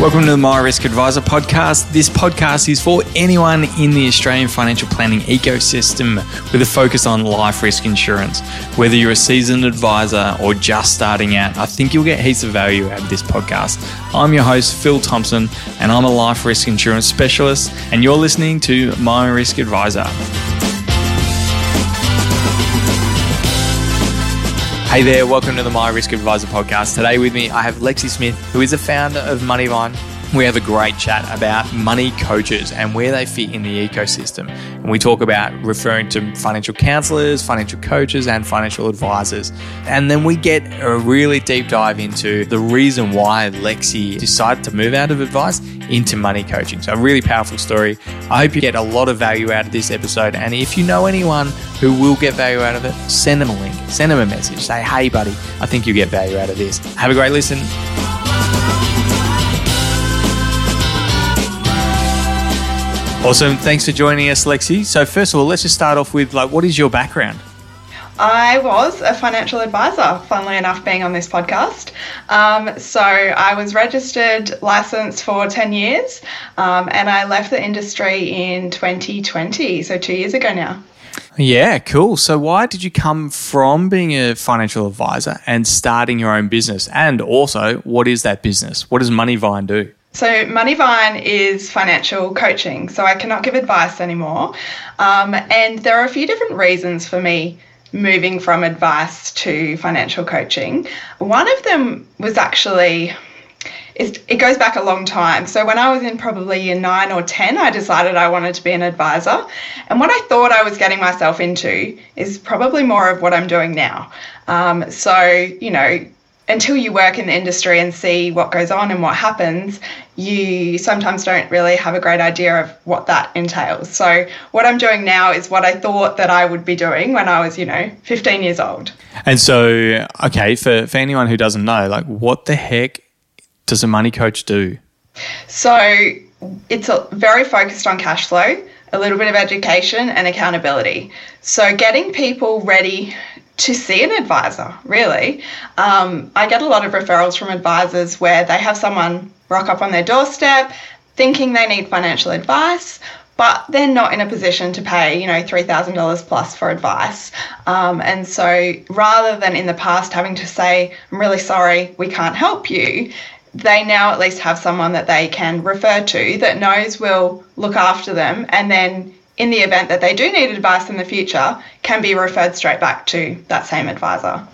Welcome to the My Risk Advisor podcast. This podcast is for anyone in the Australian financial planning ecosystem with a focus on life risk insurance. Whether you're a seasoned advisor or just starting out, I think you'll get heaps of value out of this podcast. I'm your host, Phil Thompson, and I'm a life risk insurance specialist, and you're listening to My Risk Advisor. Hey there, welcome to the My Risk Advisor podcast. Today with me, I have Lexi Smith, who is the founder of Moneyvine. We have a great chat about money coaches and where they fit in the ecosystem. And we talk about referring to financial counselors, financial coaches, and financial advisors. And then we get a really deep dive into the reason why Lexi decided to move out of advice into money coaching. So, a really powerful story. I hope you get a lot of value out of this episode. And if you know anyone who will get value out of it, send them a link, send them a message. Say, hey, buddy, I think you get value out of this. Have a great listen. Awesome. Thanks for joining us, Lexi. So, first of all, let's just start off with like, what is your background? I was a financial advisor, funnily enough, being on this podcast. Um, so I was registered, licensed for 10 years, um, and I left the industry in 2020, so two years ago now. Yeah, cool. So, why did you come from being a financial advisor and starting your own business? And also, what is that business? What does Moneyvine do? So, Moneyvine is financial coaching. So, I cannot give advice anymore. Um, and there are a few different reasons for me moving from advice to financial coaching. One of them was actually it goes back a long time. So when I was in probably year nine or 10, I decided I wanted to be an advisor. And what I thought I was getting myself into is probably more of what I'm doing now. Um, so, you know, until you work in the industry and see what goes on and what happens, you sometimes don't really have a great idea of what that entails. So, what I'm doing now is what I thought that I would be doing when I was, you know, 15 years old. And so, okay, for, for anyone who doesn't know, like, what the heck does a money coach do? So, it's a, very focused on cash flow, a little bit of education, and accountability. So, getting people ready to see an advisor, really. Um, I get a lot of referrals from advisors where they have someone rock up on their doorstep thinking they need financial advice, but they're not in a position to pay, you know, $3,000 plus for advice. Um, and so rather than in the past having to say, I'm really sorry, we can't help you, they now at least have someone that they can refer to that knows will look after them and then in the event that they do need advice in the future, can be referred straight back to that same advisor.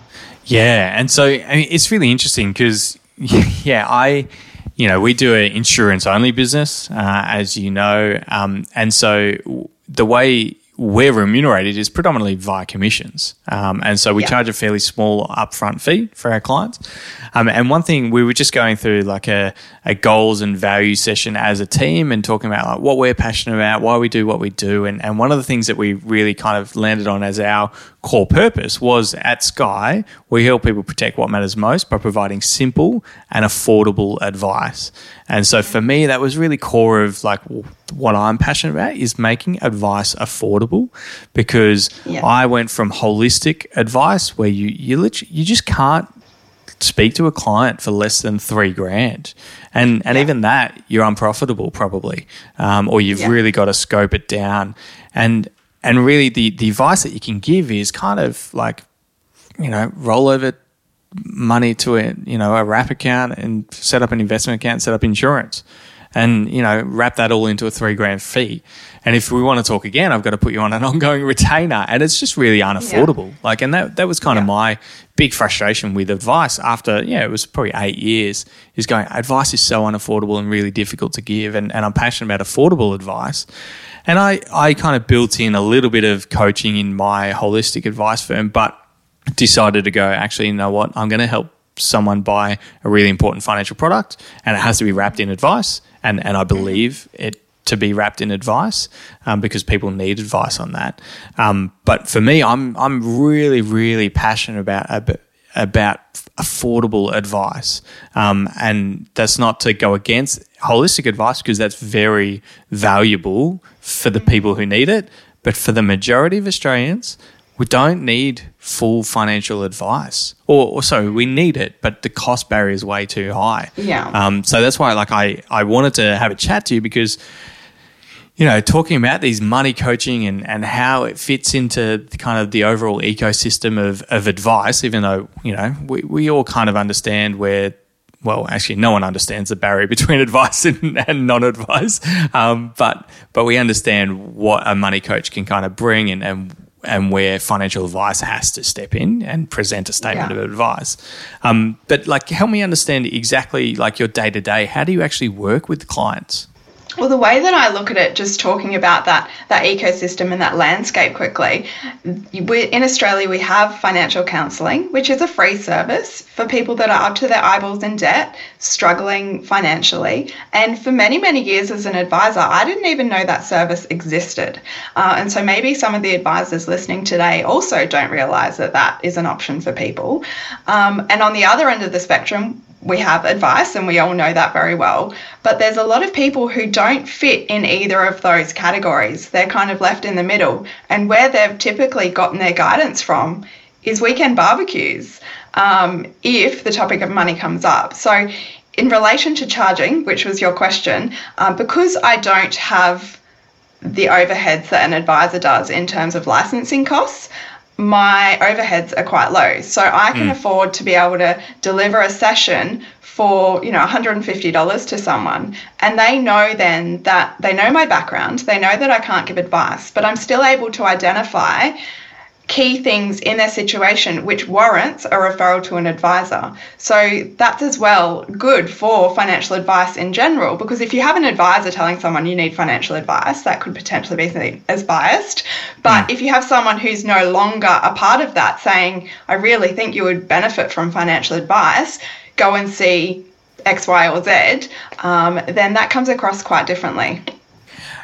Yeah, and so I mean, it's really interesting because yeah, I you know we do an insurance only business, uh, as you know, um, and so the way we're remunerated is predominantly via commissions. Um, and so we yeah. charge a fairly small upfront fee for our clients. Um, and one thing we were just going through like a, a goals and value session as a team and talking about like what we're passionate about, why we do what we do. And, and one of the things that we really kind of landed on as our core purpose was at Sky, we help people protect what matters most by providing simple and affordable advice. And so for me, that was really core of like what I'm passionate about is making advice affordable because yeah. I went from holistic advice where you, you literally, you just can't speak to a client for less than three grand. And, and yeah. even that, you're unprofitable probably, um, or you've yeah. really got to scope it down. And, and really the, the advice that you can give is kind of like, you know, roll over money to a, you know, a wrap account and set up an investment account, set up insurance and you know wrap that all into a three grand fee and if we want to talk again i've got to put you on an ongoing retainer and it's just really unaffordable yeah. like and that, that was kind yeah. of my big frustration with advice after yeah it was probably eight years is going advice is so unaffordable and really difficult to give and, and i'm passionate about affordable advice and I, I kind of built in a little bit of coaching in my holistic advice firm but decided to go actually you know what i'm going to help someone buy a really important financial product and it has to be wrapped in advice and and I believe it to be wrapped in advice um, because people need advice on that. Um, but for me, I'm I'm really really passionate about about affordable advice, um, and that's not to go against holistic advice because that's very valuable for the people who need it. But for the majority of Australians, we don't need full financial advice, or, or sorry, we need it, but the cost barrier is way too high. Yeah. Um, so that's why, like, I I wanted to have a chat to you because you know, talking about these money coaching and, and how it fits into the kind of the overall ecosystem of, of advice, even though, you know, we, we all kind of understand where, well, actually, no one understands the barrier between advice and, and non advice. Um, but, but we understand what a money coach can kind of bring and, and, and where financial advice has to step in and present a statement Yeah. of advice. Um, but like, help me understand exactly like your day to day. How do you actually work with clients? Well, the way that I look at it, just talking about that that ecosystem and that landscape quickly, we, in Australia we have financial counselling, which is a free service for people that are up to their eyeballs in debt, struggling financially. And for many many years as an advisor, I didn't even know that service existed. Uh, and so maybe some of the advisors listening today also don't realise that that is an option for people. Um, and on the other end of the spectrum, we have advice and we all know that very well. But there's a lot of people who don't fit in either of those categories. They're kind of left in the middle. And where they've typically gotten their guidance from is weekend barbecues um, if the topic of money comes up. So, in relation to charging, which was your question, uh, because I don't have the overheads that an advisor does in terms of licensing costs, my overheads are quite low. So I can hmm. afford to be able to deliver a session for, you know, $150 to someone. And they know then that they know my background, they know that I can't give advice, but I'm still able to identify key things in their situation which warrants a referral to an advisor. So that's as well good for financial advice in general because if you have an advisor telling someone you need financial advice, that could potentially be seen as biased. But if you have someone who's no longer a part of that saying, I really think you would benefit from financial advice, go and see X, Y, or Z, um, then that comes across quite differently.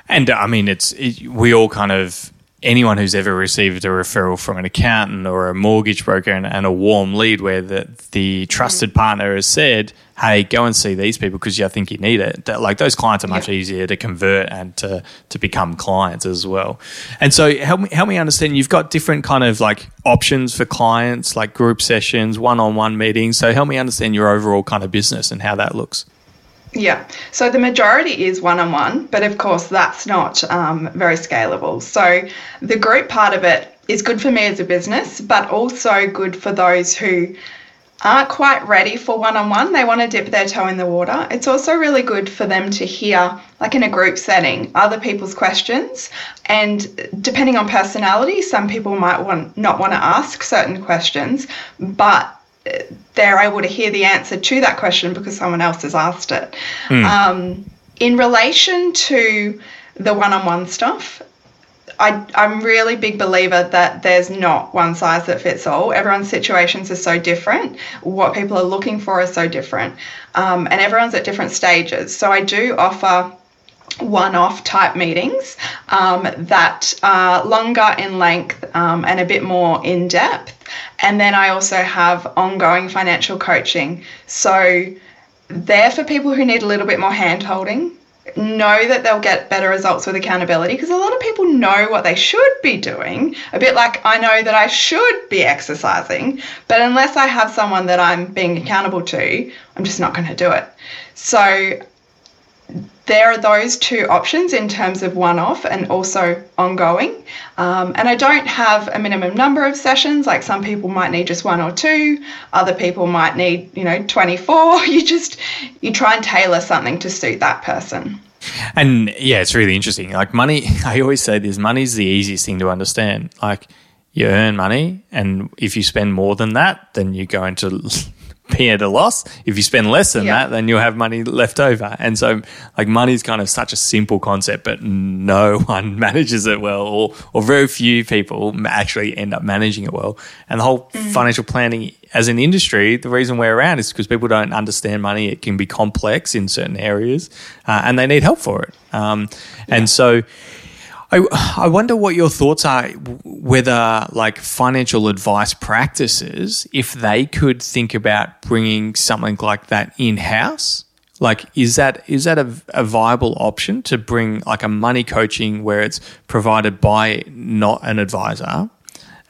And I mean, it's it, we all kind of anyone who's ever received a referral from an accountant or a mortgage broker and, and a warm lead where the the trusted mm. partner has said, "Hey, go and see these people because I think you need it." That, like those clients are much Yeah. easier to convert and to to become clients as well. And so, help me help me understand. You've got different kind of like options for clients, like group sessions, one on one meetings. So, help me understand your overall kind of business and how that looks. Yeah, so the majority is one on one, but of course that's not um, very scalable. So the group part of it is good for me as a business, but also good for those who aren't quite ready for one on one. They want to dip their toe in the water. It's also really good for them to hear, like in a group setting, other people's questions. And depending on personality, some people might want not want to ask certain questions, but they're able to hear the answer to that question because someone else has asked it. Um, in relation to the one on one stuff, I, I'm really big believer that there's not one size that fits all. Everyone's situations are so different. What people are looking for is so different. Um, and everyone's at different stages. So I do offer one off type meetings um, that are longer in length um, and a bit more in depth. And then I also have ongoing financial coaching. So they're for people who need a little bit more hand holding. Know that they'll get better results with accountability because a lot of people know what they should be doing. A bit like I know that I should be exercising, but unless I have someone that I'm being accountable to, I'm just not going to do it. So there are those two options in terms of one off and also ongoing. Um, and I don't have a minimum number of sessions, like some people might need just one or two, other people might need, you know, 24. You just, you try and tailor something to suit that person. And yeah, it's really interesting. Like money, I always say this money's the easiest thing to understand. Like you earn money, and if you spend more than that, then you go into be at a loss. If you spend less than Yeah. that, then you'll have money left over. And so, like, money is kind of such a simple concept, but no one manages it well, or, or very few people actually end up managing it well. And the whole financial planning as an industry, the reason we're around is because people don't understand money. It can be complex in certain areas, uh, and they need help for it. Um, And so, I, I wonder what your thoughts are whether like financial advice practices if they could think about bringing something like that in house like is that is that a, a viable option to bring like a money coaching where it's provided by not an advisor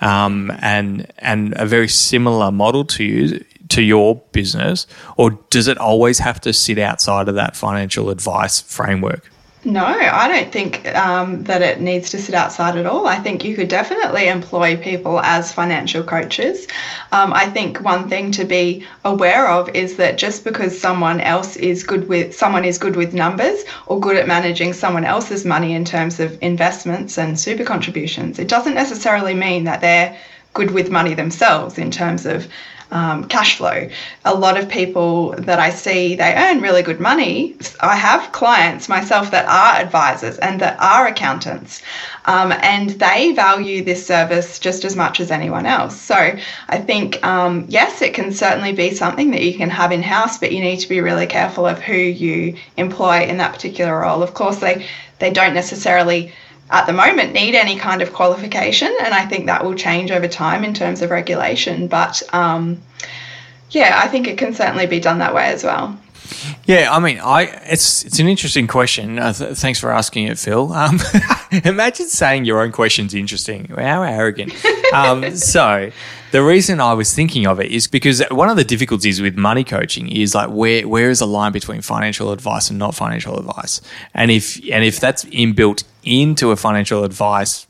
um, and and a very similar model to you to your business, or does it always have to sit outside of that financial advice framework? No, I don't think um, that it needs to sit outside at all. I think you could definitely employ people as financial coaches. Um, I think one thing to be aware of is that just because someone else is good with someone is good with numbers or good at managing someone else's money in terms of investments and super contributions, it doesn't necessarily mean that they're good with money themselves in terms of um, cash flow. A lot of people that I see, they earn really good money. I have clients myself that are advisors and that are accountants, um, and they value this service just as much as anyone else. So I think, um, yes, it can certainly be something that you can have in house, but you need to be really careful of who you employ in that particular role. Of course, they, they don't necessarily at the moment need any kind of qualification, and I think that will change over time in terms of regulation. But um, yeah, I think it can certainly be done that way as well. Yeah, I mean, I it's it's an interesting question. Uh, th- thanks for asking it, Phil. Um, imagine saying your own question's interesting. How arrogant. Um, so, the reason I was thinking of it is because one of the difficulties with money coaching is like where where is the line between financial advice and not financial advice, and if and if that's inbuilt into a financial advice,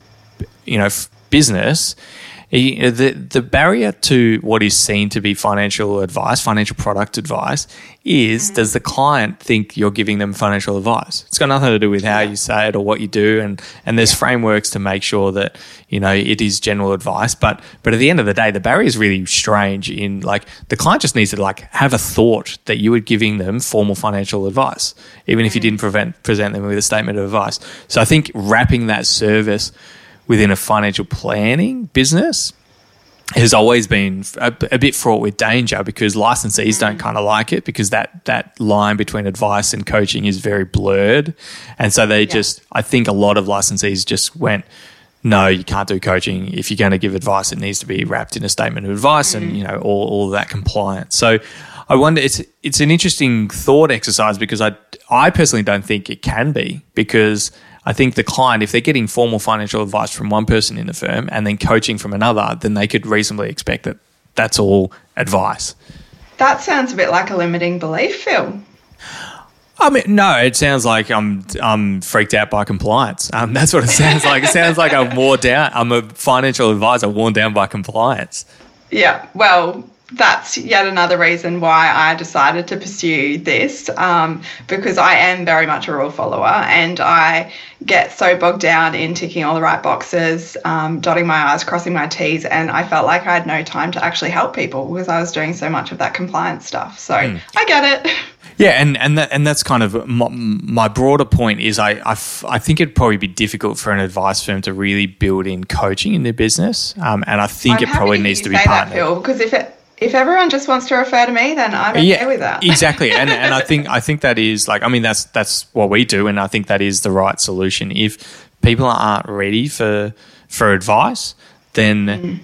you know, business the the barrier to what is seen to be financial advice, financial product advice, is mm. does the client think you're giving them financial advice? It's got nothing to do with how you say it or what you do, and and there's yeah. frameworks to make sure that you know it is general advice. But but at the end of the day, the barrier is really strange. In like the client just needs to like have a thought that you were giving them formal financial advice, even if you mm. didn't prevent, present them with a statement of advice. So I think wrapping that service within a financial planning business has always been a, a, bit fraught with danger because licensees mm. don't kind of like it because that that line between advice and coaching is very blurred, and so they yeah. just I think a lot of licensees just went. No, you can't do coaching. If you're going to give advice, it needs to be wrapped in a statement of advice, mm. and you know all, all that compliance. So, I wonder. It's it's an interesting thought exercise because I I personally don't think it can be because I think the client, if they're getting formal financial advice from one person in the firm and then coaching from another, then they could reasonably expect that that's all advice. That sounds a bit like a limiting belief, Phil. I mean, no, it sounds like I'm I'm freaked out by compliance. Um, that's what it sounds like. It sounds like I'm worn down. I'm a financial advisor worn down by compliance. Yeah, well, that's yet another reason why I decided to pursue this um, because I am very much a rule follower and I get so bogged down in ticking all the right boxes, um, dotting my I's, crossing my T's, and I felt like I had no time to actually help people because I was doing so much of that compliance stuff. So mm. I get it. Yeah, and and that, and that's kind of my, my broader point is I, I, f- I think it'd probably be difficult for an advice firm to really build in coaching in their business, um, and I think I'm it probably needs to be partnered. That, Phil, because if it if everyone just wants to refer to me, then I'm okay yeah, with that. exactly, and and I think I think that is like I mean that's that's what we do, and I think that is the right solution. If people aren't ready for for advice, then mm.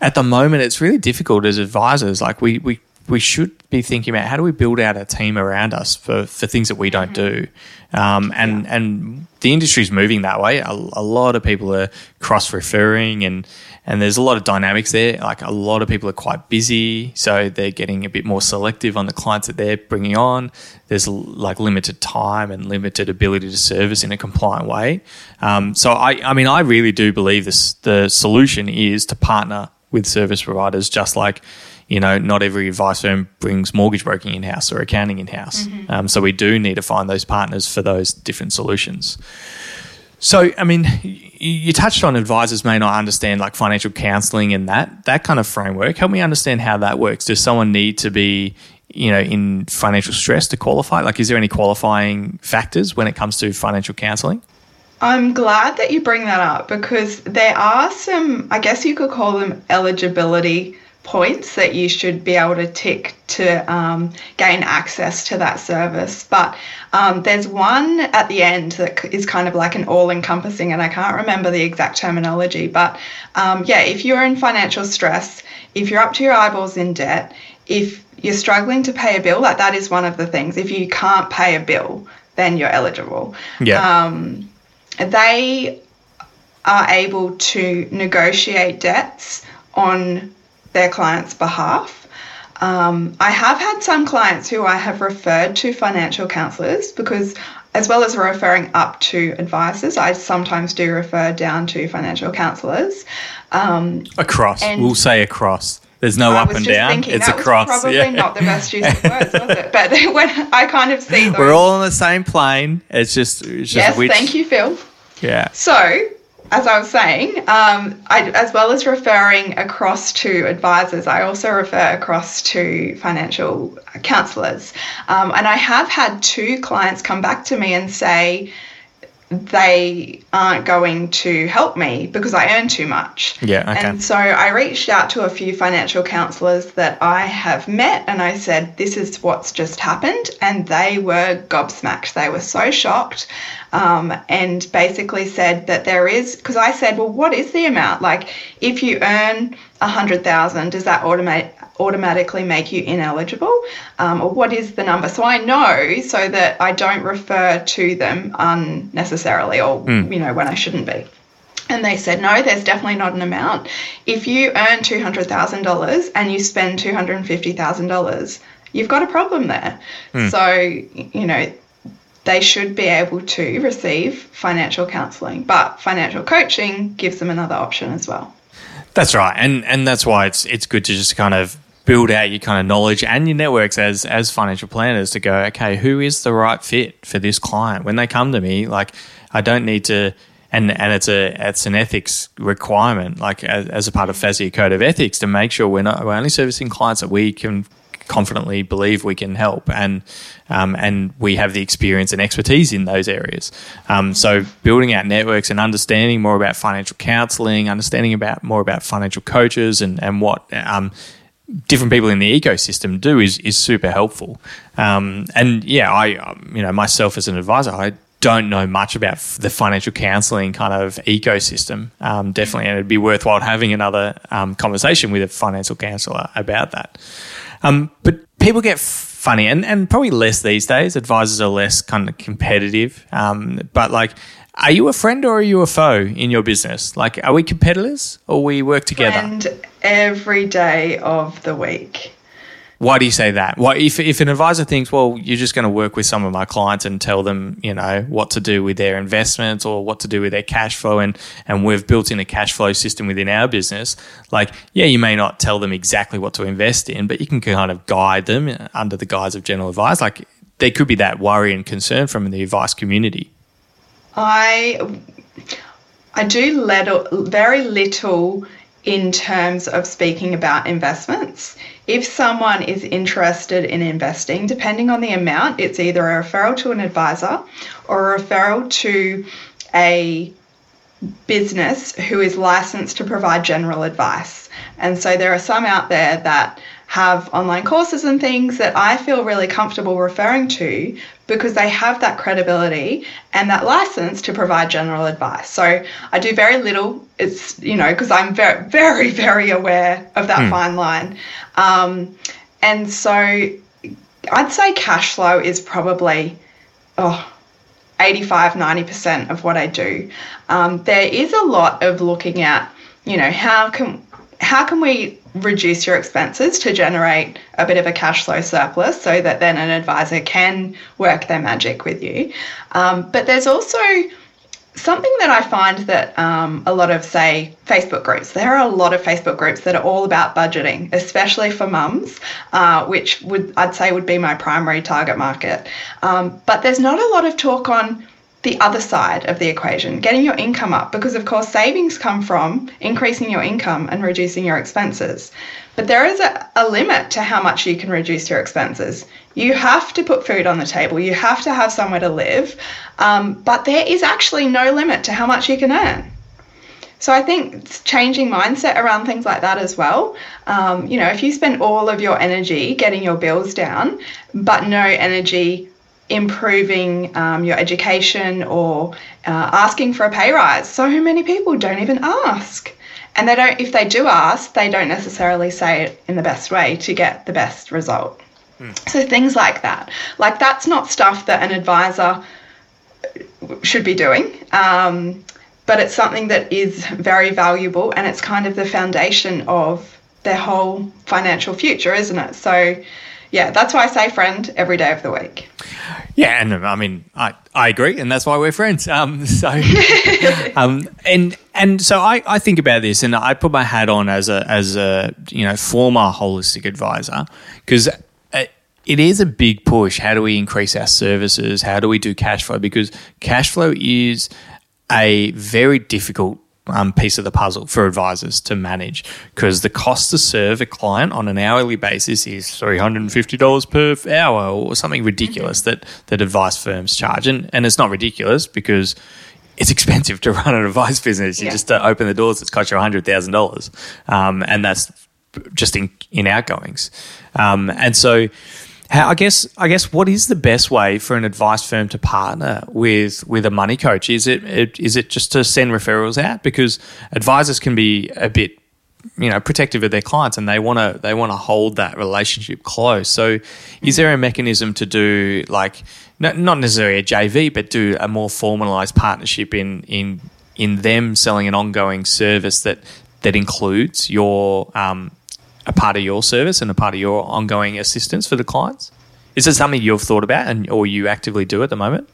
at the moment it's really difficult as advisors. Like we we we should be thinking about how do we build out a team around us for, for things that we don't do. Um, and yeah. and the industry is moving that way. A, a lot of people are cross referring and and there's a lot of dynamics there. Like a lot of people are quite busy, so they're getting a bit more selective on the clients that they're bringing on. There's like limited time and limited ability to service in a compliant way. Um, so I, I mean, I really do believe this. The solution is to partner with service providers, just like you know, not every advice firm brings mortgage broking in house or accounting in house. Mm-hmm. Um, so we do need to find those partners for those different solutions. So, I mean, you touched on advisors may not understand like financial counseling and that that kind of framework. Help me understand how that works. Does someone need to be, you know, in financial stress to qualify? Like, is there any qualifying factors when it comes to financial counseling? I'm glad that you bring that up because there are some, I guess you could call them eligibility points that you should be able to tick to um, gain access to that service. But um, there's one at the end that is kind of like an all encompassing, and I can't remember the exact terminology. But um, yeah, if you're in financial stress, if you're up to your eyeballs in debt, if you're struggling to pay a bill, like that is one of the things. If you can't pay a bill, then you're eligible. Yeah. Um, they are able to negotiate debts on their client's behalf. Um, I have had some clients who I have referred to financial counselors because, as well as referring up to advisors, I sometimes do refer down to financial counselors. Um, across, we'll say across. There's no I up and down. thinking it's that across. was probably yeah. not the best use of words, was it? But when I kind of see those. We're all on the same plane. It's just, it's just yes, which, thank you, Phil. Yeah. So, as I was saying, um, I, as well as referring across to advisors, I also refer across to financial counselors. Um, and I have had two clients come back to me and say they aren't going to help me because I earn too much. Yeah, okay. And so I reached out to a few financial counselors that I have met and I said, This is what's just happened. And they were gobsmacked. They were so shocked um, and basically said that there is, because I said, Well, what is the amount? Like, if you earn a hundred thousand, does that automate? Automatically make you ineligible um, or what is the number so i know so that i don't refer to them unnecessarily or you know when i shouldn't be and they said, no, there's definitely not an amount. If you earn $200,000 and you spend $250,000, you've got a problem there. So, you know, they should be able to receive financial counselling, but financial coaching gives them another option as well. That's right, and and that's why it's it's good to just kind of build out your kind of knowledge and your networks as as financial planners to go, okay, who is the right fit for this client when they come to me? Like, I don't need to, and and it's a it's an ethics requirement, like as, as a part of FASEA code of ethics, to make sure we're not we're only servicing clients that we can confidently believe we can help and um, and we have the experience and expertise in those areas. Um, so building out networks and understanding more about financial counselling, understanding about more about financial coaches and and what um, different people in the ecosystem do is is super helpful. Um, and yeah, I um, you know myself as an advisor, I don't know much about the financial counselling kind of ecosystem. Um, definitely, and it'd be worthwhile having another um, conversation with a financial counsellor about that. Um, but people get funny, and, and probably less these days. Advisors are less kind of competitive. But like, are you a friend or are you a foe in your business? Like, are we competitors or we work together? And every day of the week. Why do you say that? Why, if, if an advisor thinks, well, you're just going to work with some of my clients and tell them, you know, what to do with their investments or what to do with their cash flow, and, and we've built in a cash flow system within our business, like, yeah, you may not tell them exactly what to invest in, but you can kind of guide them under the guise of general advice. Like, there could be that worry and concern from the advice community. I I do little, very little in terms of speaking about investments. If someone is interested in investing, depending on the amount, it's either a referral to an advisor or a referral to a business who is licensed to provide general advice. And so there are some out there that have online courses and things that I feel really comfortable referring to because they have that credibility and that license to provide general advice. So I do very little. It's, you know, because I'm very, very, very aware of that fine line. Um, and so I'd say cash flow is probably, oh, 85 90% of what I do. Um, there is a lot of looking at, you know, how can how can we reduce your expenses to generate a bit of a cash flow surplus so that then an advisor can work their magic with you. Um, but there's also something that I find that um, a lot of, say, Facebook groups, there are a lot of Facebook groups that are all about budgeting, especially for mums, uh, which would I'd say would be my primary target market. Um, but there's not a lot of talk on the other side of the equation, getting your income up, because of course savings come from increasing your income and reducing your expenses. But there is a, a limit to how much you can reduce your expenses. You have to put food on the table, you have to have somewhere to live, um, but there is actually no limit to how much you can earn. So I think changing mindset around things like that as well. Um, you know, if you spend all of your energy getting your bills down, but no energy improving um, your education or uh, asking for a pay rise. So many people don't even ask. And they don't, if they do ask, they don't necessarily say it in the best way to get the best result. So things like that. Like that's not stuff that an advisor should be doing. Um, but it's something that is very valuable and it's kind of the foundation of their whole financial future, isn't it? So, yeah, that's why I say friend every day of the week. Yeah, and I mean, I, I agree, and that's why we're friends. Um, so, um, and and so I, I think about this, and I put my hat on as a as a you know former holistic advisor because it is a big push. How do we increase our services? How do we do cash flow? Because cash flow is a very difficult um, piece of the puzzle for advisors to manage because the cost to serve a client on an hourly basis is $350 per hour or something ridiculous mm-hmm. that, that advice firms charge. And, and it's not ridiculous because it's expensive to run an advice business. You yeah. just to open the doors, it's cost you $100,000. Um, and that's just in, in outgoings. Um, and so, how, I guess I guess what is the best way for an advice firm to partner with with a money coach? Is it, it is it just to send referrals out because advisors can be a bit you know protective of their clients and they want to they want to hold that relationship close. So is there a mechanism to do like not necessarily a JV but do a more formalized partnership in in in them selling an ongoing service that that includes your um, a part of your service and a part of your ongoing assistance for the clients? Is it something you've thought about and or you actively do at the moment?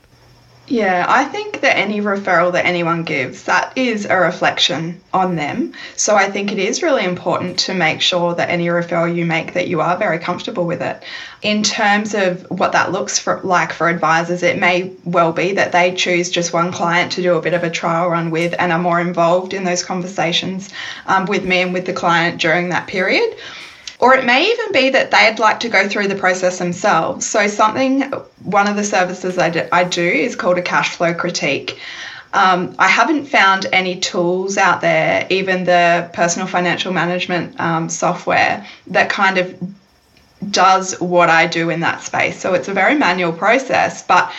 Yeah, I think that any referral that anyone gives, that is a reflection on them. So I think it is really important to make sure that any referral you make that you are very comfortable with it. In terms of what that looks for, like for advisors, it may well be that they choose just one client to do a bit of a trial run with and are more involved in those conversations um, with me and with the client during that period. Or it may even be that they'd like to go through the process themselves. So, something, one of the services I do, is called a cash flow critique. Um, I haven't found any tools out there, even the personal financial management um, software, that kind of does what I do in that space. So, it's a very manual process, but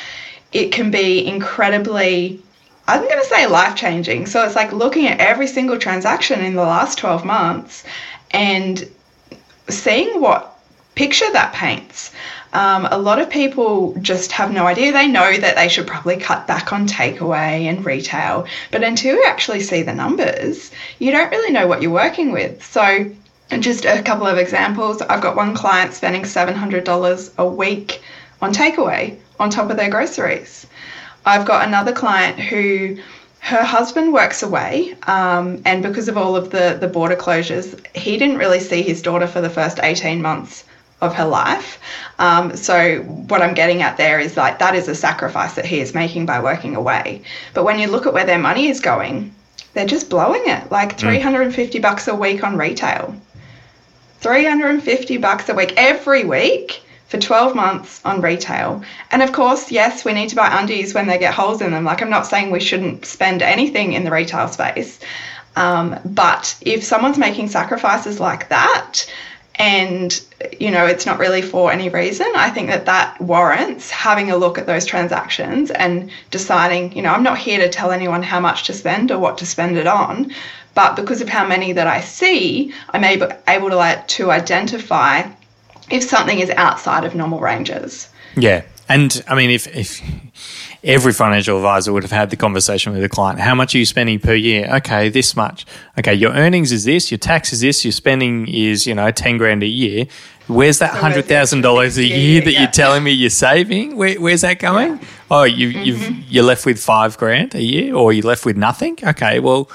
it can be incredibly I'm going to say life changing. So it's like looking at every single transaction in the last 12 months and seeing what picture that paints. Um, a lot of people just have no idea. They know that they should probably cut back on takeaway and retail, but until you actually see the numbers, you don't really know what you're working with. So, just a couple of examples I've got one client spending $700 a week on takeaway on top of their groceries. I've got another client who her husband works away, um, and because of all of the, the border closures, he didn't really see his daughter for the first 18 months of her life. Um, so, what I'm getting at there is like that is a sacrifice that he is making by working away. But when you look at where their money is going, they're just blowing it like 350 mm. bucks a week on retail. 350 bucks a week every week for 12 months on retail. And of course, yes, we need to buy undies when they get holes in them. Like, I'm not saying we shouldn't spend anything in the retail space. Um, but if someone's making sacrifices like that, and you know it's not really for any reason i think that that warrants having a look at those transactions and deciding you know i'm not here to tell anyone how much to spend or what to spend it on but because of how many that i see i'm able, able to like to identify if something is outside of normal ranges. Yeah. And I mean, if, if every financial advisor would have had the conversation with the client, how much are you spending per year? Okay, this much. Okay, your earnings is this, your tax is this, your spending is, you know, 10 grand a year. Where's that hundred thousand dollars a year that yeah. you're telling me you're saving? Where, where's that going? Yeah. Oh, you, mm-hmm. you've you're left with five grand a year, or you're left with nothing. Okay, well,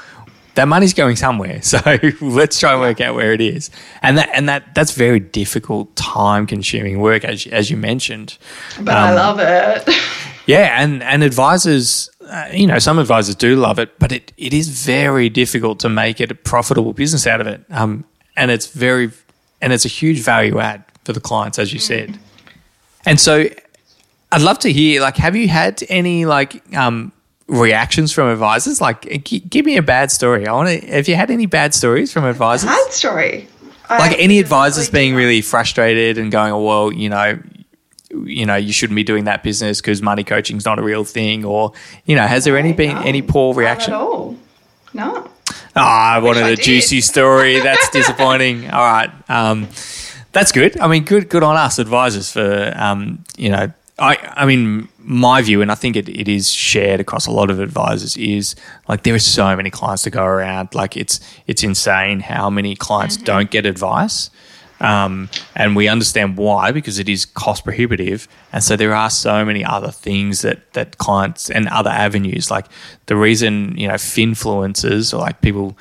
that money's going somewhere. So let's try and work out where it is. And that and that that's very difficult, time consuming work as as you mentioned. But um, I love it. yeah, and and advisors, uh, you know, some advisors do love it, but it it is very difficult to make it a profitable business out of it. Um, and it's very and it's a huge value add for the clients, as you mm. said. And so, I'd love to hear like, have you had any like um reactions from advisors? Like, give me a bad story. I want to. Have you had any bad stories from advisors? Bad story. Like I any advisors really being really frustrated and going, "Oh well, you know, you know, you shouldn't be doing that business because money coaching is not a real thing," or you know, has there any been no, any poor reaction? Not at all. No. Ah, oh, I wanted a juicy story. That's disappointing. All right. Um, that's good. I mean, good good on us advisors for um, you know I, I mean, my view, and I think it, it is shared across a lot of advisors, is like there are so many clients to go around. Like it's it's insane how many clients mm-hmm. don't get advice. Um, and we understand why because it is cost prohibitive, and so there are so many other things that that clients and other avenues like the reason you know finfluencers or like people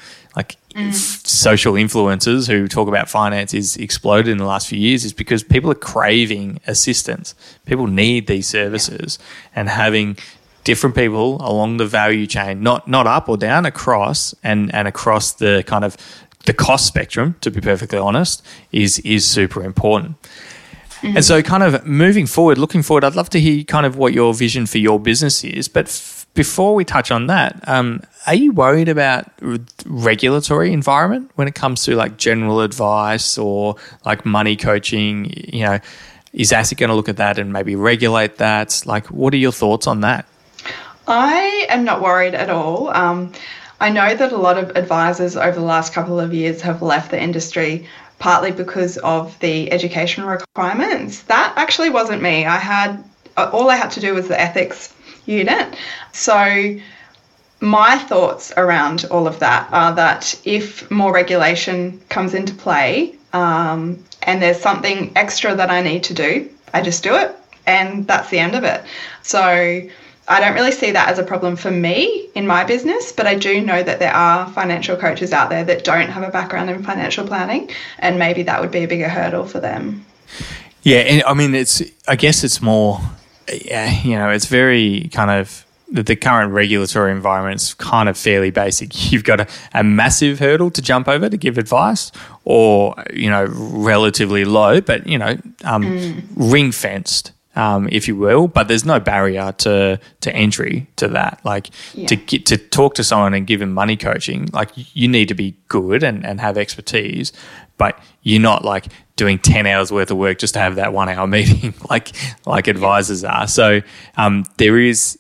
mm. social influencers who talk about finance is exploded in the last few years is because people are craving assistance. People need these services, and having different people along the value chain, not not up or down, across and and across the kind of the cost spectrum, to be perfectly honest, is is super important. Mm-hmm. And so, kind of moving forward, looking forward, I'd love to hear kind of what your vision for your business is. But before we touch on that, um, are you worried about regulatory environment when it comes to like general advice or like money coaching? You know, is ASIC going to look at that and maybe regulate that? Like, what are your thoughts on that? I am not worried at all. Um, I know that a lot of advisors over the last couple of years have left the industry partly because of the education requirements. That actually wasn't me. I had all I had to do was the ethics unit. So my thoughts around all of that are that if more regulation comes into play um, and there's something extra that I need to do, I just do it and that's the end of it. So I don't really see that as a problem for me in my business, but I do know that there are financial coaches out there that don't have a background in financial planning, and maybe that would be a bigger hurdle for them. Yeah, and I mean, it's I guess it's more, you know, it's very kind of the, current regulatory environment's kind of fairly basic. You've got a, a massive hurdle to jump over to give advice, or you know, relatively low, but you know, um, mm. ring fenced um, if you will, but there's no barrier to to entry to that. Like yeah. to get to talk to someone and give them money coaching, like you need to be good and, and have expertise, but you're not like doing ten hours worth of work just to have that one hour meeting, like like advisors are. So um, there is,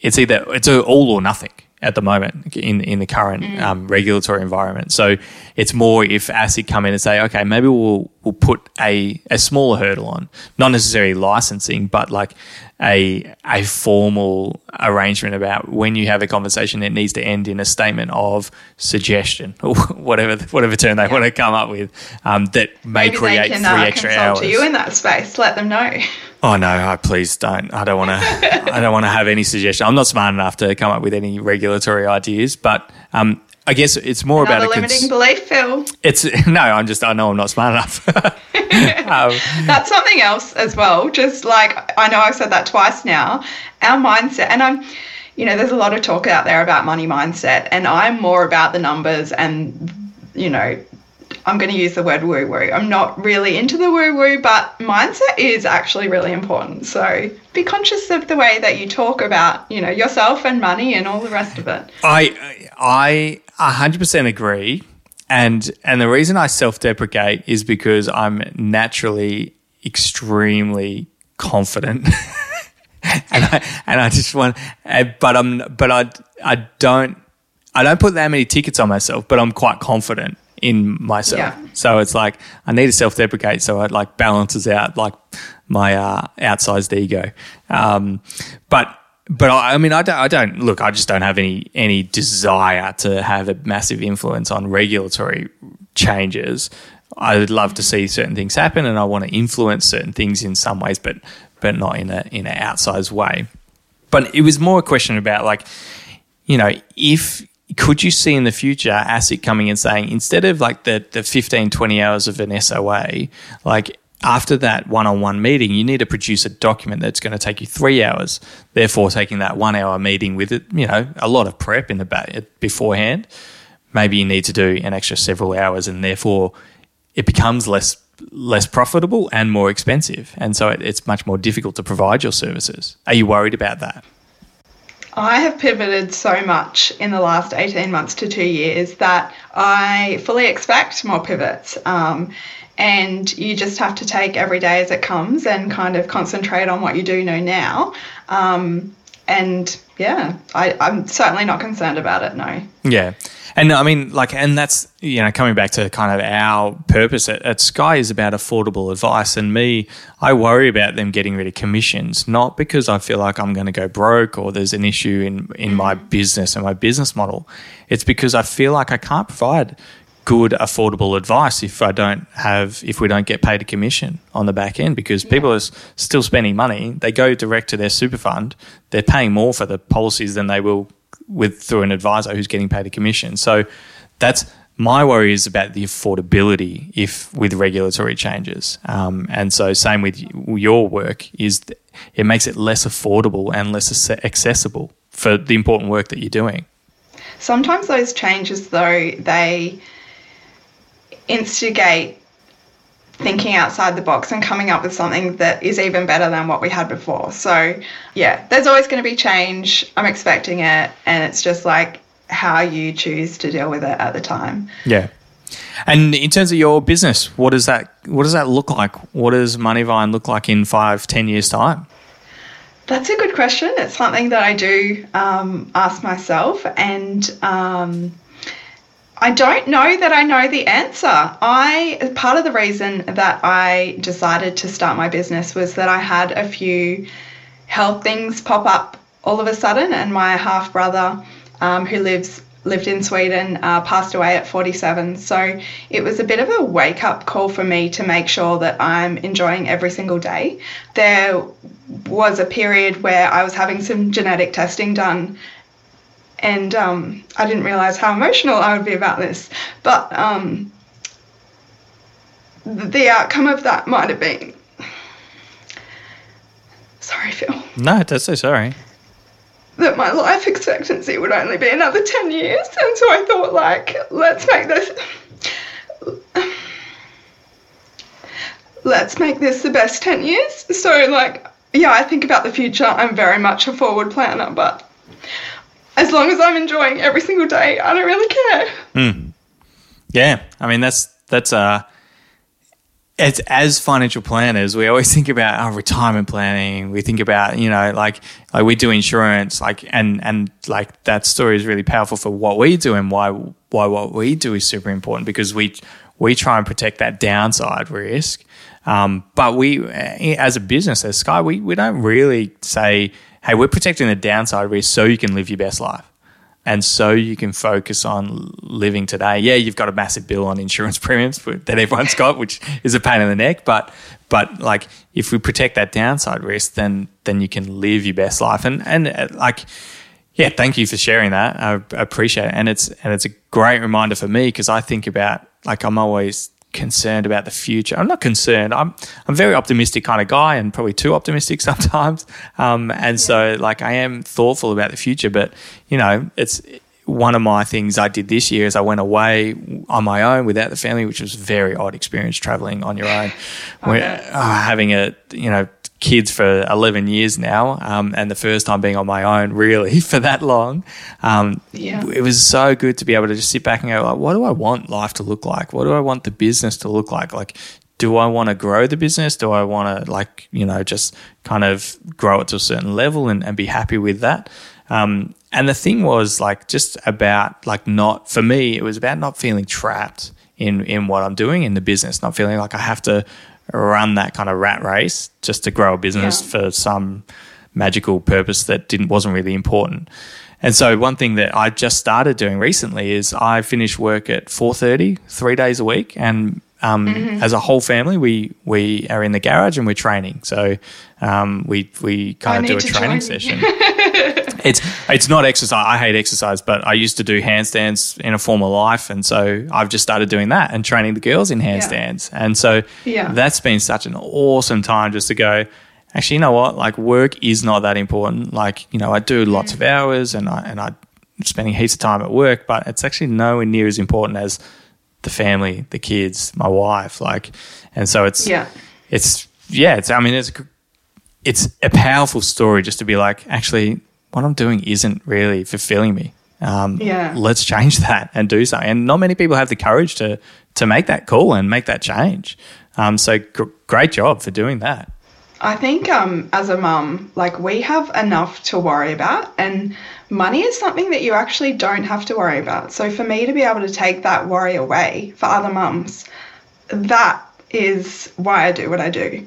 it's either it's all or nothing at the moment in in the current mm. um, regulatory environment. So it's more if ASIC come in and say, okay, maybe we'll we'll put a a smaller hurdle on, not necessarily licensing, but like a a formal arrangement about when you have a conversation, it needs to end in a statement of suggestion or whatever whatever term they yeah. want to come up with um, that may maybe create can, three uh, extra hours. To you in that space, let them know. Oh no! I please don't. I don't want to. I don't want to have any suggestion. I'm not smart enough to come up with any regulatory ideas, but um, I guess it's more Another about a limiting cons- belief, Phil. It's no. I'm just. I know I'm not smart enough. um, That's something else as well. Just like I know I've said that twice now. Our mindset, and I'm. You know, there's a lot of talk out there about money mindset, and I'm more about the numbers and you know I'm going to use the word woo woo. I'm not really into the woo woo, but mindset is actually really important. So be conscious of the way that you talk about, you know, yourself and money and all the rest of it. I I 100% agree. And and the reason I self-deprecate is because I'm naturally extremely confident. and I and I just want eh, but I'm but I I don't I don't put that many tickets on myself, but I'm quite confident in myself. Yeah. So it's like I need to self deprecate so it like balances out like my uh, outsized ego. Um, but but I, I mean I don't, I don't look I just don't have any any desire to have a massive influence on regulatory changes. I would love to see certain things happen and I want to influence certain things in some ways, but but not in a in an outsized way. But it was more a question about like, you know, if could you see in the future ASIC coming and saying instead of like the, the 15, 20 hours of an SOA, like after that one on one meeting, you need to produce a document that's going to take you three hours. Therefore, taking that one hour meeting with it, you know, a lot of prep in the back beforehand. Maybe you need to do an extra several hours, and therefore it becomes less less profitable and more expensive, and so it, it's much more difficult to provide your services. Are you worried about that? I have pivoted so much in the last 18 months to two years that I fully expect more pivots. Um, and you just have to take every day as it comes and kind of concentrate on what you do know now. Um, and yeah, I, I'm certainly not concerned about it. No. Yeah. And I mean, like, and that's, you know, coming back to kind of our purpose at, at, Sky is about affordable advice. And me, I worry about them getting rid of commissions, not because I feel like I'm going to go broke or there's an issue in, in my mm-hmm. business and my business model. It's because I feel like I can't provide good affordable advice if I don't have if we don't get paid a commission on the back end because yeah. people are still spending money they go direct to their super fund they're paying more for the policies than they will with through an advisor who's getting paid a commission. So that's my worry is about the affordability if with regulatory changes. Um, and so same with your work is it makes it less affordable and less accessible for the important work that you're doing. Sometimes those changes though they instigate thinking outside the box and coming up with something that is even better than what we had before. So, yeah, there's always going to be change. I'm expecting it. And it's just like how you choose to deal with it at the time. Yeah. And in terms of your business, what does that what does that look like? What does Moneyvine look like in five, ten years time? That's a good question. It's something that I do um, ask myself, and um, I don't know that I know the answer. I part of the reason that I decided to start my business was that I had a few health things pop up all of a sudden, and my half brother, um, who lives lived in Sweden, uh, passed away at 47. So it was a bit of a wake up call for me to make sure that I'm enjoying every single day. There was a period where I was having some genetic testing done and um, I didn't realize how emotional I would be about this. But um, the outcome of that might have been. Sorry, Phil. No, that's so sorry. That my life expectancy would only be another 10 years. And so I thought, like, let's make this. Let's make this the best 10 years. So, like, yeah, I think about the future. I'm very much a forward planner, but as long as I'm enjoying every single day, I don't really care. Mm. Yeah, I mean that's that's uh it's as financial planners, we always think about our retirement planning. We think about, you know, like like we do insurance, like and and like that story is really powerful for what we do and why why what we do is super important because we we try and protect that downside risk. Um, but we, as a business, as Sky, we, we don't really say, hey, we're protecting the downside risk so you can live your best life. And so you can focus on living today. Yeah, you've got a massive bill on insurance premiums that everyone's got, which is a pain in the neck. But but like if we protect that downside risk, then then you can live your best life. And and uh, like yeah, thank you for sharing that. I appreciate it, and it's and it's a great reminder for me because I think about like I'm always concerned about the future. I'm not concerned. I'm I'm very optimistic kind of guy, and probably too optimistic sometimes. Um, and so, like, I am thoughtful about the future. But you know, it's one of my things I did this year is I went away on my own without the family, which was a very odd experience traveling on your own. Okay. Uh, having a you know kids for 11 years now, um, and the first time being on my own really for that long. Um, yeah. It was so good to be able to just sit back and go, like, what do I want life to look like? What do I want the business to look like? Like, do I want to grow the business? Do I want to, like, you know, just kind of grow it to a certain level and, and be happy with that? Um, and the thing was, like, just about, like, not, for me, it was about not feeling trapped in, in what I'm doing in the business, not feeling like I have to run that kind of rat race just to grow a business yeah. for some magical purpose that didn't wasn't really important. And so one thing that I just started doing recently is I finish work at 4:30, three days a week, and um, mm-hmm. as a whole family, we we are in the garage and we're training. So um, we we kind of do a training session. it's it's not exercise. I hate exercise, but I used to do handstands in a former life, and so I've just started doing that and training the girls in handstands. Yeah. And so yeah. that's been such an awesome time just to go. Actually, you know what? Like work is not that important. Like you know, I do lots mm. of hours, and I and I spending heaps of time at work, but it's actually nowhere near as important as the family, the kids, my wife. Like, and so it's yeah, it's yeah, it's I mean it's it's a powerful story just to be like actually what I'm doing isn't really fulfilling me. Um, yeah. Let's change that and do something. And not many people have the courage to to make that call and make that change. Um, so gr- great job for doing that. I think um, as a mum, like we have enough to worry about, and money is something that you actually don't have to worry about. So for me to be able to take that worry away for other mums, that is why I do what I do.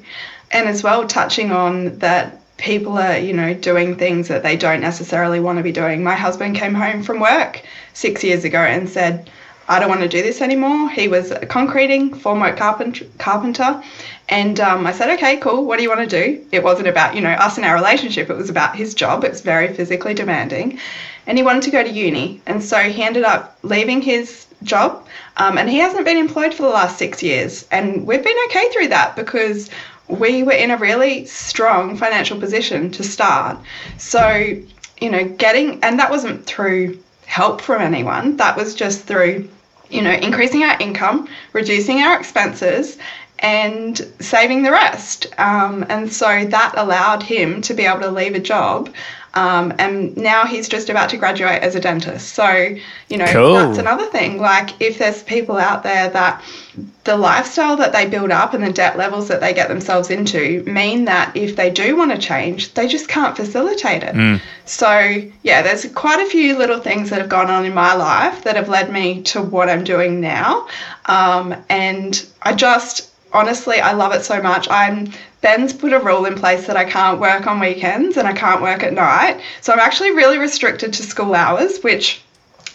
And as well, touching on that people are, you know, doing things that they don't necessarily want to be doing. My husband came home from work six years ago and said, I don't want to do this anymore. He was a concreting, former carpenter. And um, I said, okay, cool. What do you want to do? It wasn't about, you know, us and our relationship. It was about his job. It's very physically demanding. And he wanted to go to uni. And so he ended up leaving his job. Um, and he hasn't been employed for the last six years. And we've been okay through that because we were in a really strong financial position to start. So, you know, getting, and that wasn't through help from anyone, that was just through you know, increasing our income, reducing our expenses, and saving the rest. Um, and so that allowed him to be able to leave a job. Um, and now he's just about to graduate as a dentist. So, you know, cool. that's another thing. Like, if there's people out there that the lifestyle that they build up and the debt levels that they get themselves into mean that if they do want to change, they just can't facilitate it. Mm. So, yeah, there's quite a few little things that have gone on in my life that have led me to what I'm doing now. Um, and I just, honestly, I love it so much. I'm Ben's put a rule in place that I can't work on weekends and I can't work at night. So I'm actually really restricted to school hours, which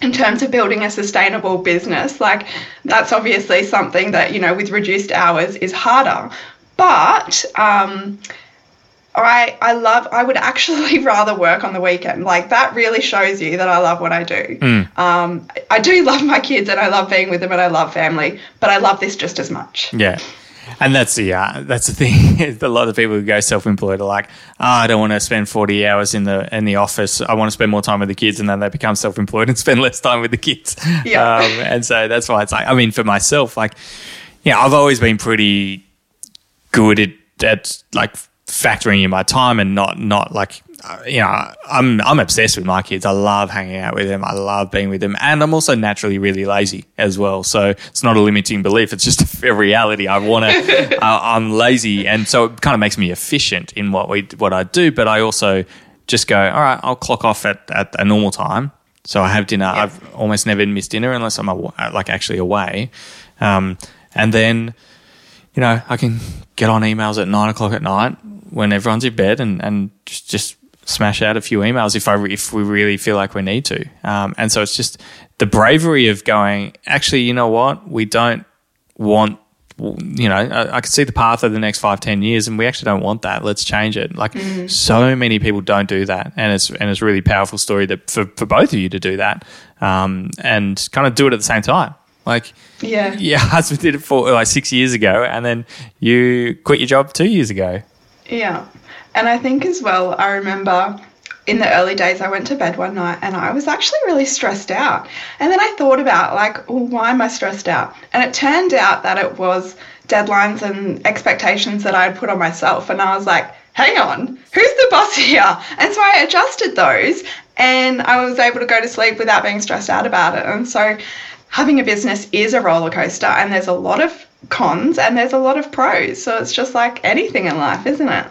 in terms of building a sustainable business, like that's obviously something that, you know, with reduced hours is harder. But um, I I love I would actually rather work on the weekend. Like that really shows you that I love what I do. Mm. Um, I do love my kids and I love being with them and I love family, but I love this just as much. Yeah. And that's the uh, that's the thing. a lot of people who go self-employed are like, oh, I don't want to spend forty hours in the in the office. I want to spend more time with the kids, and then they become self-employed and spend less time with the kids. Yeah. Um, and so that's why it's like, I mean, for myself, like, yeah, I've always been pretty good at, at like factoring in my time and not not like you know I'm I'm obsessed with my kids. I love hanging out with them. I love being with them, and I'm also naturally really lazy as well. So it's not a limiting belief. It's just a reality. I want to. uh, I'm lazy, and so it kind of makes me efficient in what we what I do. But I also just go, all right, I'll clock off at at a normal time. So I have dinner. I've almost never missed dinner unless I'm like actually away, um, and then you know I can get on emails at nine o'clock at night when everyone's in bed and, and just, just smash out a few emails if I if we really feel like we need to. Um, and so it's just the bravery of going. Actually, you know what? We don't want. You know, I, I can see the path of the next five, ten years, and we actually don't want that. Let's change it. Like mm. so many people don't do that, and it's and it's a really powerful story that for, for both of you to do that, um, and kind of do it at the same time. Like, yeah, your husband did it for like six years ago, and then you quit your job two years ago. Yeah. And I think as well, I remember in the early days, I went to bed one night and I was actually really stressed out. And then I thought about, like, well, why am I stressed out? And it turned out that it was deadlines and expectations that I had put on myself. And I was like, hang on, who's the boss here? And so I adjusted those and I was able to go to sleep without being stressed out about it. And so having a business is a roller coaster and there's a lot of cons and there's a lot of pros. So it's just like anything in life, isn't it?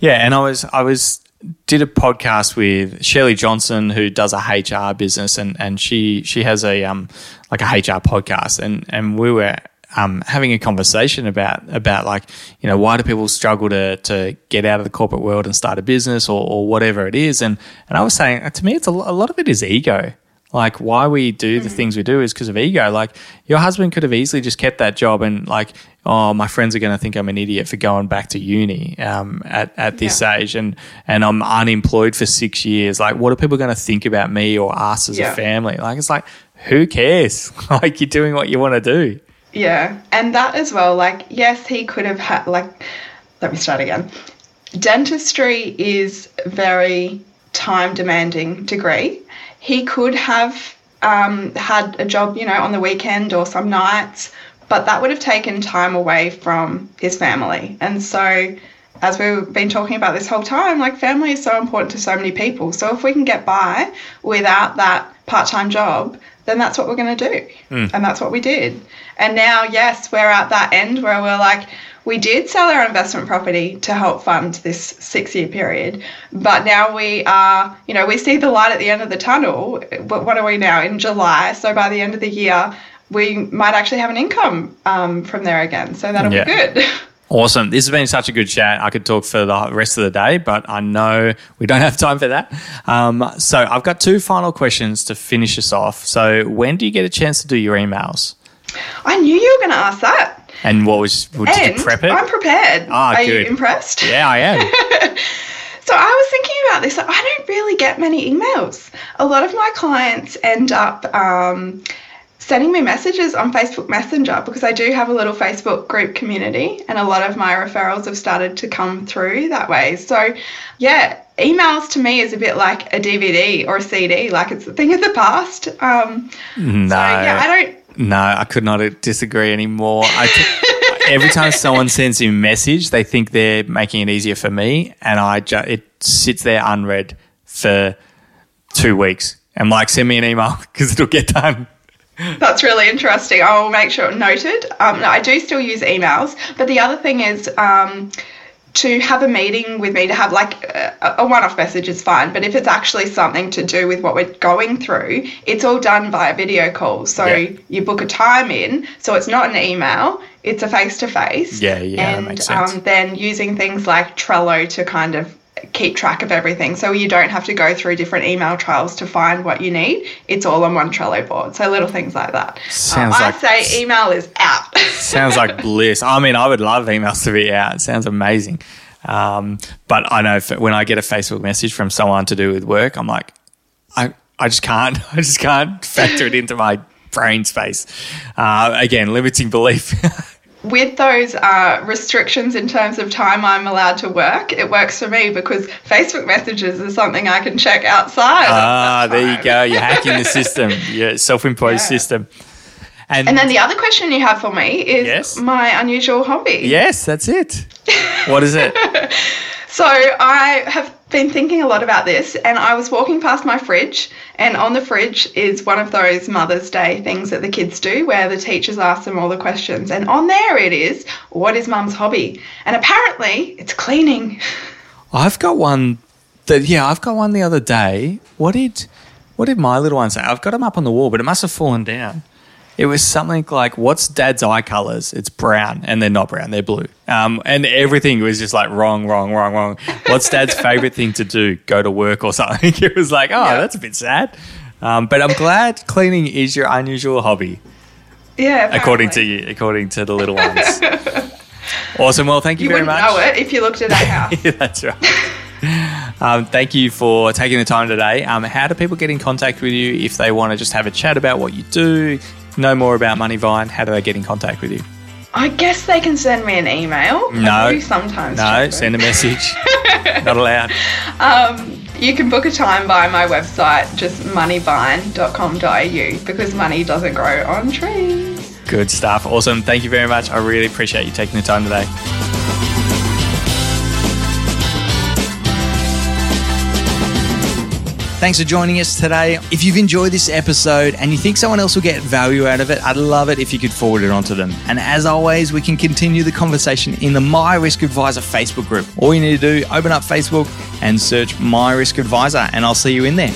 Yeah, and I was I was did a podcast with Shirley Johnson who does a HR business and and she she has a um like a HR podcast. And and we were um, having a conversation about about like you know why do people struggle to to get out of the corporate world and start a business or, or whatever it is? And and I was saying to me it's a, a lot of it is ego like why we do the mm. things we do is because of ego. Like your husband could have easily just kept that job and like, oh, my friends are going to think I'm an idiot for going back to uni um, at at this yeah. age, and and I'm unemployed for six years. Like, what are people going to think about me or us as yeah. a family? Like, it's like, who cares? like, you're doing what you want to do. Yeah, and that as well. Like, yes, he could have had like. Let me start again. Dentistry is very time demanding degree he could have um, had a job, you know, on the weekend or some nights, but that would have taken time away from his family. And so, as we've been talking about this whole time, like family is so important to so many people. So, if we can get by without that part time job, then that's what we're going to do. And that's what we did. And now, yes, we're at that end where we're like, we did sell our investment property to help fund this six year period, but now we are, you know, we see the light at the end of the tunnel. But what are we now in July? So by the end of the year, we might actually have an income um, from there again. So that'll Yeah. be good. Awesome. This has been such a good chat. I could talk for the rest of the day, but I know we don't have time for that. Um, so I've got two final questions to finish us off. So when do you get a chance to do your emails? I knew you were going to ask that. And what was, did And you prep it? I'm prepared. Ah, are good. you impressed? yeah, I am. So I was thinking about this. I don't really get many emails. A lot of my clients end up um, sending me messages on Facebook Messenger because I do have a little Facebook group community, and a lot of my referrals have started to come through that way. So, yeah, emails to me is a bit like a DVD or a CD, like it's a thing of the past. Um, No. so, yeah, I don't. No, I could not disagree anymore. I t- every time someone sends me a message, they think they're making it easier for me, and I ju- it sits there unread for two weeks. I'm like, send me an email because it'll get done. That's really interesting. I will make sure noted. Um, no, I do still use emails, but the other thing is um, to have a meeting with me to have like a, a one-off message is fine. But if it's actually something to do with what we're going through, it's all done via video call. So Yeah. you book a time in, so it's not an email. It's a face-to-face. Yeah, yeah, that and makes sense. Um, then using things like Trello to kind of keep track of everything so you don't have to go through different email trails to find what you need it's all on one trello board so little things like that Sounds Um, like- i say email is out Sounds like bliss. I mean, I would love emails to be out. It sounds amazing. Um, but I know when I get a Facebook message from someone to do with work, I'm like, I, I just can't. I just can't factor it into my brain space. Uh, again, limiting belief. with those uh, restrictions in terms of time I'm allowed to work, it works for me because Facebook messages is something I can check outside. ah, there you go. You're hacking the system. Your self-imposed Yeah. system. And, And then the other question you have for me is Yes. my unusual hobby. yes, that's it. What is it? So I have been thinking a lot about this, and I was walking past my fridge, and on the fridge is one of those Mother's Day things that the kids do, where the teachers ask them all the questions, and on there it is, "What is Mum's hobby?" And apparently, it's cleaning. I've got one that yeah, I've got one the other day. What did what did my little one say? I've got them up on the wall, but it must have fallen down. It was something like, "What's Dad's eye colors?" It's brown, and they're not brown; they're blue. Um, and everything was just like wrong, wrong, wrong, wrong. What's Dad's favorite thing to do? Go to work or something? It was like, oh, Yeah. that's a bit sad. Um, but I'm glad cleaning is your unusual hobby, Yeah, according to you, according to the little ones. awesome. Well, thank you, You very wouldn't much. know it if you looked at our house. Yeah, that's right. Um, thank you for taking the time today. Um, how do people get in contact with you if they want to just have a chat about what you do, know more about Moneyvine? How do they get in contact with you? I guess they can send me an email. No. Sometimes. No, send a message. Not allowed. Um, you can book a time by my website, just moneyvine.com.au, because money doesn't grow on trees. Good stuff. Awesome. Thank you very much. I really appreciate you taking the time today. Thanks for joining us today. If you've enjoyed this episode and you think someone else will get value out of it, I'd love it if you could forward it on to them. And as always, we can continue the conversation in the My Risk Adviser Facebook group. All you need to do, open up Facebook and search My Risk Adviser, and I'll see you in there.